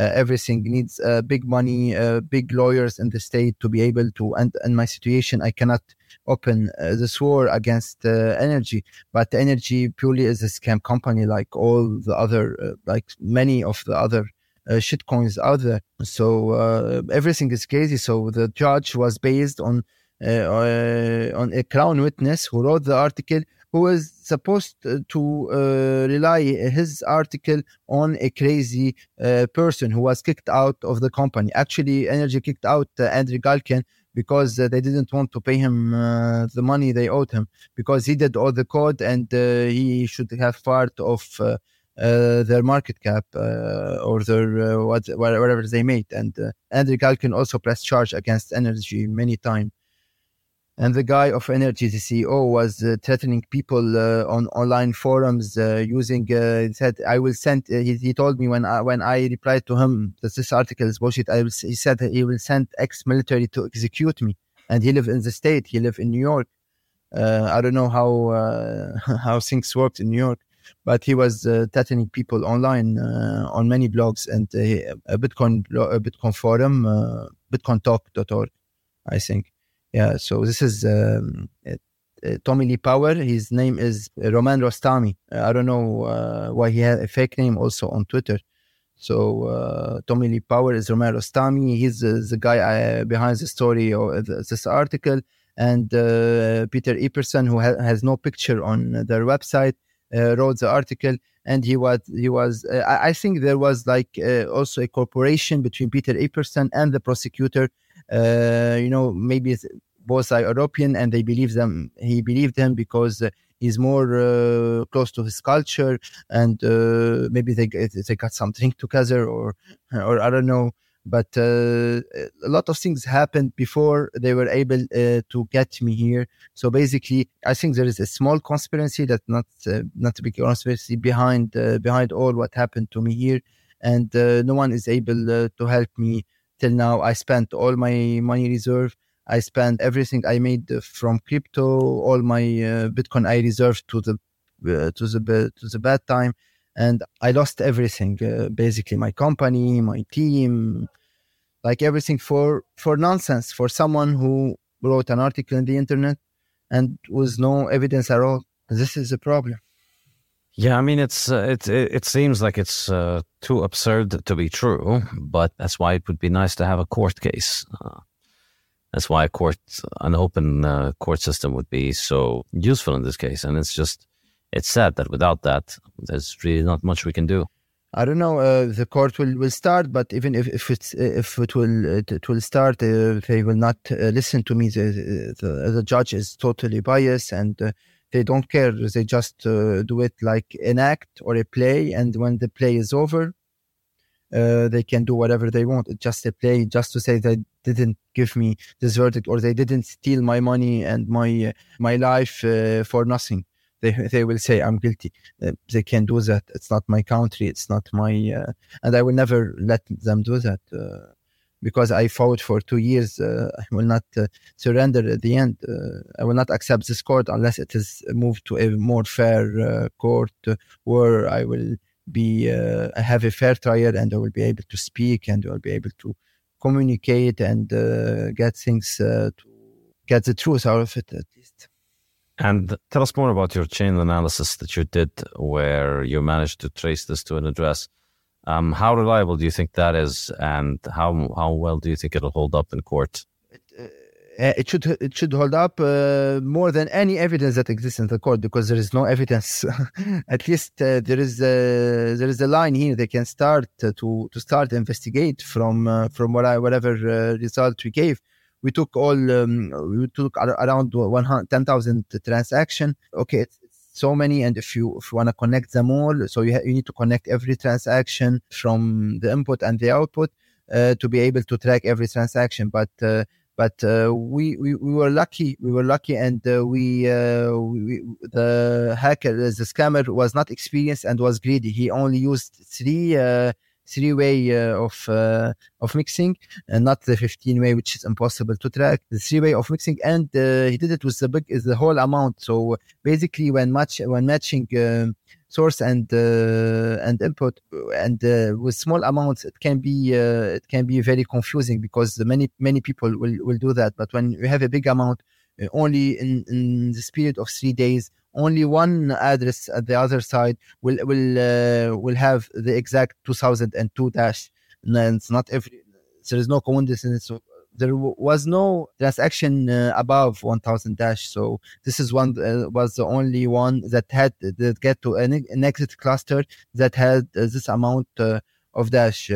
everything needs uh, big money, uh, big lawyers in the state to be able to. And in my situation, I cannot open uh, this war against uh, Energi. But Energi purely is a scam company, like all the other, uh, like many of the other uh, shit coins out there. So uh, everything is crazy. So the judge was based on uh, uh, on a crown witness who wrote the article, who was supposed to uh, rely his article on a crazy uh, person who was kicked out of the company. Actually, Energi kicked out uh, Andrew Galkin because uh, they didn't want to pay him uh, the money they owed him because he did all the code and uh, he should have part of their market cap or their what, whatever they made. And Andrew Galkin also pressed charge against Energi many times. And the guy of Energi, the CEO, was uh, threatening people uh, on online forums uh, using. Uh, said, "I will send." Uh, he, he told me when I when I replied to him that this article is bullshit. I will, he said he will send ex-military to execute me, and he live in the state. He live in New York. Uh, I don't know how how things worked in New York, but he was threatening people online on many blogs and a Bitcoin a Bitcoin forum, BitcoinTalk.org, I think. Yeah, so this is um, uh, uh, Tommy Lee Power. His name is Roman Rostami. Uh, I don't know why he had a fake name also on Twitter. So uh, Tommy Lee Power is Roman Rostami. He's uh, the guy behind the story of this article. And Peter Epperson, who ha- has no picture on their website, wrote the article. And he was he was. I I think there was like also a corporation between Peter Epperson and the prosecutor. Uh, you know, maybe both are European, and they believe them. He believed them because uh, he's more uh, close to his culture, and uh, maybe they they got something together, or or I don't know. But uh, a lot of things happened before they were able uh, to get me here. So basically, I think there is a small conspiracy that not not a big conspiracy behind behind all what happened to me here, and no one is able to help me till now. I spent all my money reserve. I spent everything I made from crypto, all my uh, Bitcoin I reserved to the uh, to the to the bad time, and I lost everything. Uh, basically, my company, my team, like everything for for nonsense for someone who wrote an article in the internet and with no evidence at all. This is a problem. Yeah, I mean, it's uh, it, it it seems like it's uh, too absurd to be true, but that's why it would be nice to have a court case. Uh, that's why a court, an open uh, court system, would be so useful in this case. And it's just, it's sad that without that, there's really not much we can do. I don't know. Uh, the court will, will start, but even if if it's if it will it, it will start, uh, they will not listen to me. The, the the judge is totally biased, and they don't care. They just uh, do it like an act or a play, and when the play is over, uh, they can do whatever they want. It's just a play, just to say they didn't give me this verdict or they didn't steal my money and my uh, my life uh, for nothing. They they will say I'm guilty. Uh, they can do that. It's not my country. It's not my, uh, and I will never let them do that. Because I fought for two years, uh, I will not uh, surrender at the end. Uh, I will not accept this court unless it is moved to a more fair uh, court where I will be uh, have a fair trial and I will be able to speak and I will be able to communicate and uh, get things to get the truth out of it at least. And tell us more about your chain analysis that you did, where you managed to trace this to an address. Um, how reliable do you think that is, and how how well do you think it'll hold up in court? Uh, it should it should hold up uh, more than any evidence that exists in the court because there is no evidence. At least uh, there is a, there is a line here they can start uh, to to start investigate from uh, from what I, whatever uh, result we gave. We took all um, we took ar- around 100 10,000 transaction. Okay, it's so many, and if you if you want to connect them all, so you you need to connect every transaction from the input and the output uh, to be able to track every transaction. But uh, but uh, we, we we were lucky we were lucky and uh, we, uh, we the hacker the scammer was not experienced and was greedy he only used three uh, three way uh, of uh, of mixing, and not the 15 way, which is impossible to track. The three way of mixing, and uh, he did it with the big is the whole amount. So basically, when match when matching. Um, source and uh, and input and uh, with small amounts it can be uh, it can be very confusing because many many people will, will do that but when you have a big amount only in, in this period of three days only one address at the other side will will uh, will have the exact 2002 dash and it's not every there is no coincidence. There was no transaction uh, above 1000 dash. So this is one uh, was the only one that had that get to an, an exit cluster that had uh, this amount uh, of dash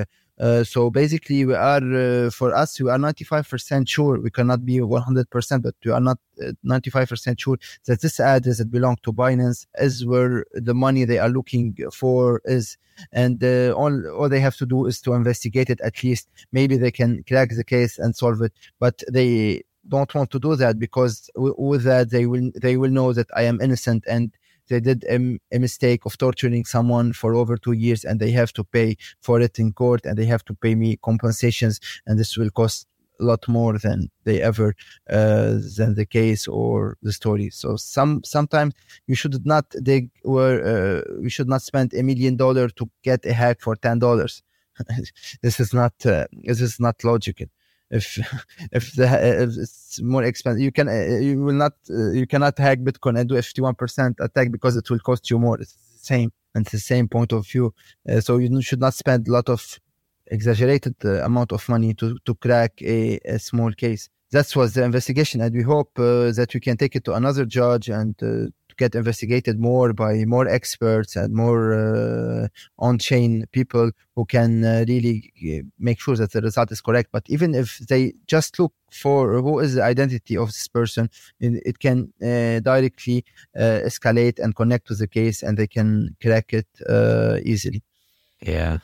so basically, we are uh, for us we are 95% sure. We cannot be 100%, but we are not 95% uh, sure that this address that belong to Binance is where the money they are looking for is. And uh, all all they have to do is to investigate it. At least maybe they can crack the case and solve it. But they don't want to do that because with that they will they will know that I am innocent and they did a, a, mistake of torturing someone for over two years and they have to pay for it in court and they have to pay me compensations and this will cost a lot more than they ever uh, than the case or the story. So some sometimes you should not dig or uh, you should not spend a million dollar to get a hack for ten dollars. This is not uh, this is not logical if if, the, if it's more expensive you can uh, you will not uh, you cannot hack bitcoin and do a 51% attack because it will cost you more. It's the same and the same point of view. Uh, so you should not spend a lot of exaggerated amount of money to to crack a, a small case. That was the investigation and we hope uh, that we can take it to another judge and uh, get investigated more by more experts and more uh, on-chain people who can uh, really uh, make sure that the result is correct. But even if they just look for who is the identity of this person, it, can directly escalate and connect to the case, and they can crack it easily. Yeah.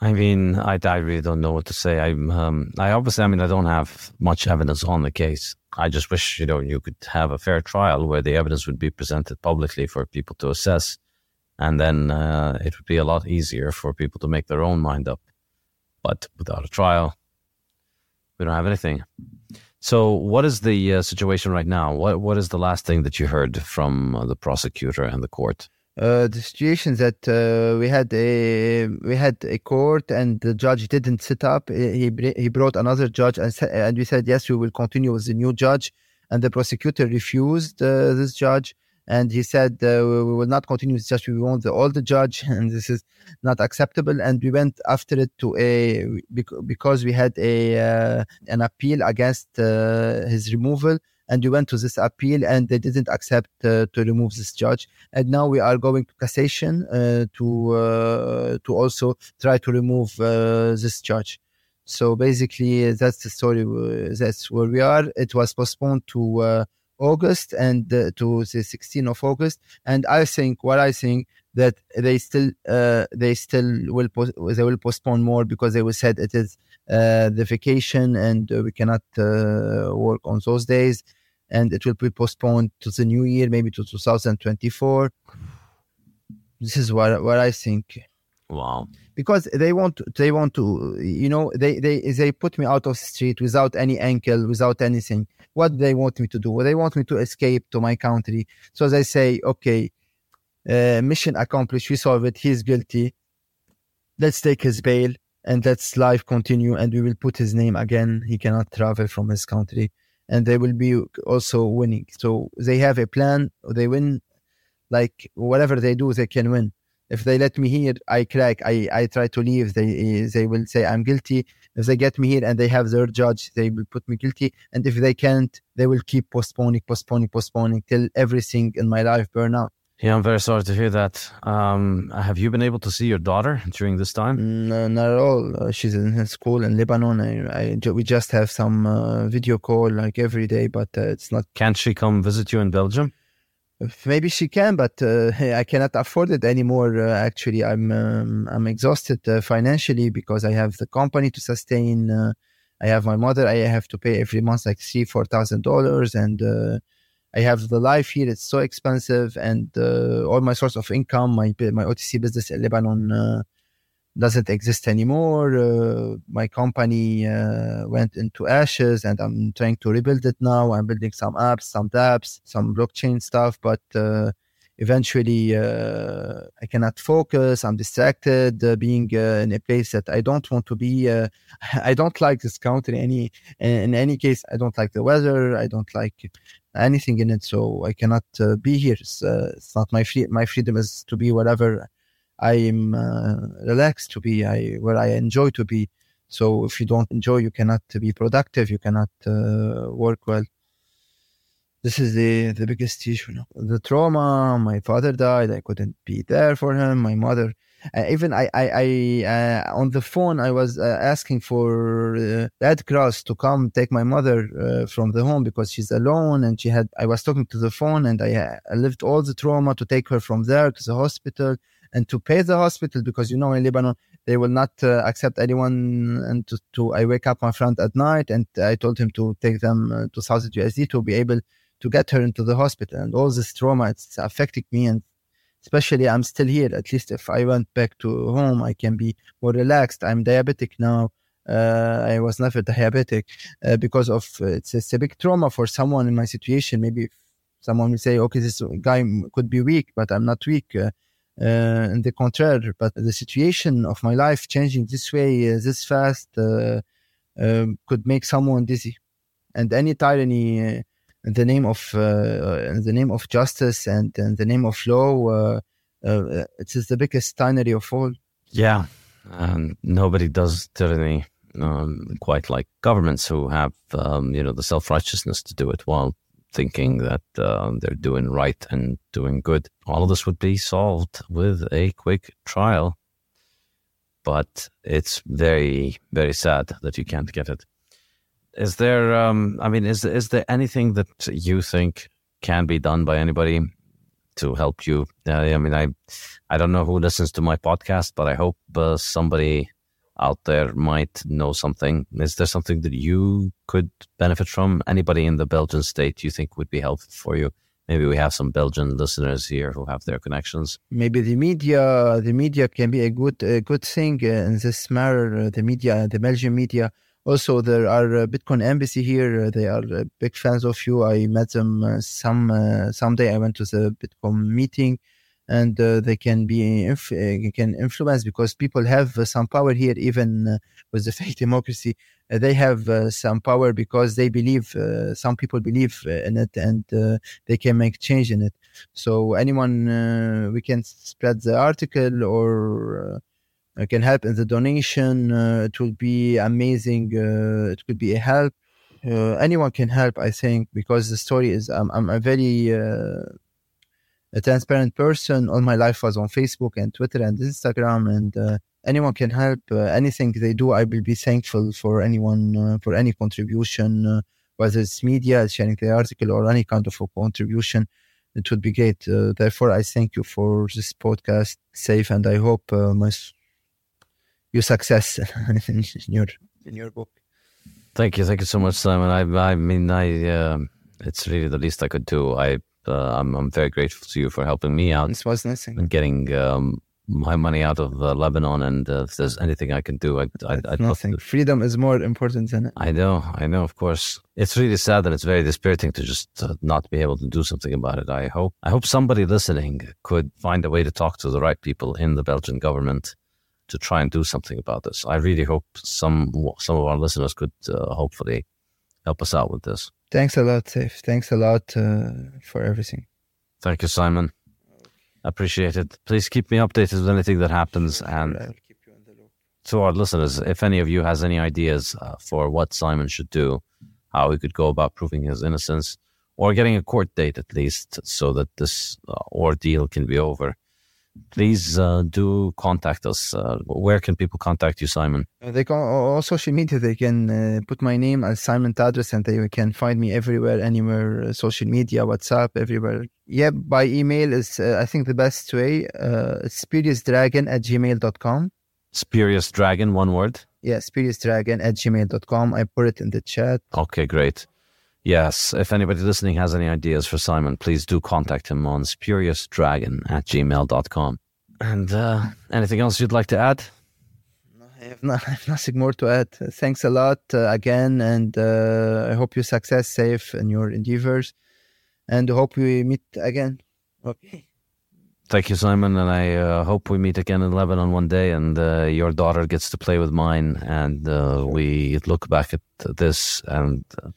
I mean, I, I really don't know what to say. I'm, um, I obviously, I mean, I don't have much evidence on the case. I just wish, you know, you could have a fair trial where the evidence would be presented publicly for people to assess. And then uh, it would be a lot easier for people to make their own mind up. But without a trial, we don't have anything. So, what is the uh, situation right now? What What is the last thing that you heard from uh, the prosecutor and the court? Uh, the situation that uh, we had a we had a court and the judge didn't sit up. He he brought another judge and and we said yes, we will continue with the new judge, and the prosecutor refused uh, this judge. And he said uh, we will not continue with judge. We want the older judge, and this is not acceptable. And we went after it to a because we had a uh, an appeal against uh, his removal and we went to this appeal and they didn't accept uh, to remove this judge. And now we are going to cassation uh, to uh, to also try to remove uh, this judge. So basically that's the story uh, that's where we are. It was postponed to uh, august and to the 16th of august. And i think what i think that they still they still will they will postpone more because they will said it is uh, the vacation and uh, we cannot uh, work on those days and it will be postponed to the new year maybe to 2024 this is what what i think. Wow. Because they want they want to you know they they they put me out of the street without any ankle without anything. What they want me to do? They want me to escape to my country. So they say okay uh, mission accomplished. We solve it. He's guilty. Let's take his bail and let's life continue and we will put his name again. He cannot travel from his country and they will be also winning. So they have a plan. They win like whatever they do they can win. If they let me here i crack. I i try to leave. They they will say i'm guilty. If they get me here and they have their judge they will put me guilty. And if they can't they will keep postponing postponing postponing till everything in my life burn out yeah, I'm very sorry to hear that. Um, have you been able to see your daughter during this time? No, not at all. Uh, she's in school in Lebanon. I, I, we just have some uh, video call like every day, but uh, it's not. Can't she come visit you in Belgium? Maybe she can, but uh, I cannot afford it anymore. Uh, actually, I'm um, I'm exhausted uh, financially because I have the company to sustain. I have my mother. I have to pay every month like three, four thousand dollars, and I have the life here; it's so expensive, and uh, all my source of income, my my OTC business in Lebanon, uh, doesn't exist anymore. Uh, my company uh, went into ashes, and I'm trying to rebuild it now. I'm building some apps, some dApps, some blockchain stuff, but uh, eventually uh, I cannot focus. I'm distracted, uh, being uh, in a place that I don't want to be. I don't like this country. Any in any case, I don't like the weather. I don't like anything in it, so I cannot be here. It's, it's not my free. My freedom is to be whatever I'm uh, relaxed to be, I where I enjoy to be. So if you don't enjoy, you cannot be productive. You cannot uh, work well. This is the the biggest issue. The trauma. My father died. I couldn't be there for him. My mother. Uh, even I, I, I uh, on the phone, I was uh, asking for uh, Red Cross to come take my mother uh, from the home because she's alone and she had. I was talking to the phone and I, I lived all the trauma to take her from there to the hospital and to pay the hospital because you know in Lebanon they will not uh, accept anyone and to, to, I wake up my friend at night and I told him to take them uh, to South USD to be able to get her into the hospital and all this trauma it's affecting me and especially I'm still here at least if I went back to home I can be more relaxed I'm diabetic now uh, I was never diabetic uh, because of uh, it's, it's a big trauma for someone in my situation maybe someone will say okay this guy could be weak but I'm not weak uh, uh, and the contrary. But the situation of my life changing this way, uh, this fast, uh, um, could make someone dizzy. And any tyranny uh, in the name of uh, in the name of justice and the name of law, uh, it is the biggest tyranny of all. Yeah, and nobody does tyranny um, quite like governments who have um, you know the self righteousness to do it while thinking that uh, they're doing right and doing good. All of this would be solved with a quick trial. But it's very, very sad that you can't get it. Is there, um, I mean, is, is there anything that you think can be done by anybody to help you? Uh, I mean, I, I don't know who listens to my podcast, but I hope uh, somebody out there might know something. Is there something that you could benefit from? Anybody in the Belgian state you think would be helpful for you? Maybe we have some Belgian listeners here who have their connections. Maybe the media, the media can be a good, a good thing in this matter. The media, the Belgian media. Also, there are uh, Bitcoin embassy here. They are big fans of you. I met them some someday. I went to the Bitcoin meeting and uh, they can be inf- uh, can influence because people have uh, some power here even uh, with the fake democracy uh, they have uh, some power because they believe some people believe in it and they can make change in it so anyone we can spread the article or can help in the donation it will be amazing it could be a help anyone can help i think because the story is i'm, a very a transparent person. All my life was on Facebook and Twitter and Instagram, and uh, anyone can help. Uh, anything they do, I will be thankful for anyone uh, for any contribution, uh, whether it's media, sharing the article, or any kind of a contribution. It would be great. Uh, therefore, I thank you for this podcast, Saif, and I hope uh, my your success in your in your book. Thank you, thank you so much, Simon. I I mean, I it's really the least I could do. I uh, I'm, I'm very grateful to you for helping me out. This was nothing. And getting um, my money out of uh, Lebanon. And uh, if there's anything I can do, I, I, I'd nothing. Freedom is more important than it. I know, I know. Of course, it's really sad and it's very dispiriting to just uh, not be able to do something about it. I hope, I hope somebody listening could find a way to talk to the right people in the Belgian government to try and do something about this. I really hope some some of our listeners could uh, hopefully help us out with this. Thanks a lot, Saif. Thanks a lot uh, for everything. Thank you, Simon. Appreciate it. Please keep me updated with anything that happens. And to our listeners, if any of you has any ideas uh, for what Simon should do, how he could go about proving his innocence, or getting a court date at least, so that this uh, ordeal can be over, please uh, do contact us. Uh, where can people contact you, Simon? Uh, they can all social media. They can uh, put my name as Simon Tadros, and they can find me everywhere, anywhere, uh, social media, WhatsApp, everywhere. Yeah, by email is uh, I think the best way. Uh, spuriousdragon at gmail.com. Spurious Dragon, one word. Yeah, spuriousdragon at gmail.com. I put it in the chat. Okay, great. Yes, if anybody listening has any ideas for Simon, please do contact him on spuriousdragon at gmail.com. And uh, anything else you'd like to add? I have, not, I have nothing more to add. Thanks a lot uh, again, and uh, I hope you success Saif in your endeavors, and hope we meet again. Okay. Thank you, Simon, and I uh, hope we meet again in Lebanon one day, and uh, your daughter gets to play with mine, and uh, we look back at this, and uh,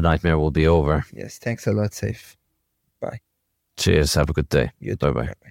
the nightmare will be over. Yes. Thanks a lot. Saif. Bye. Cheers. Have a good day. You too. Bye bye.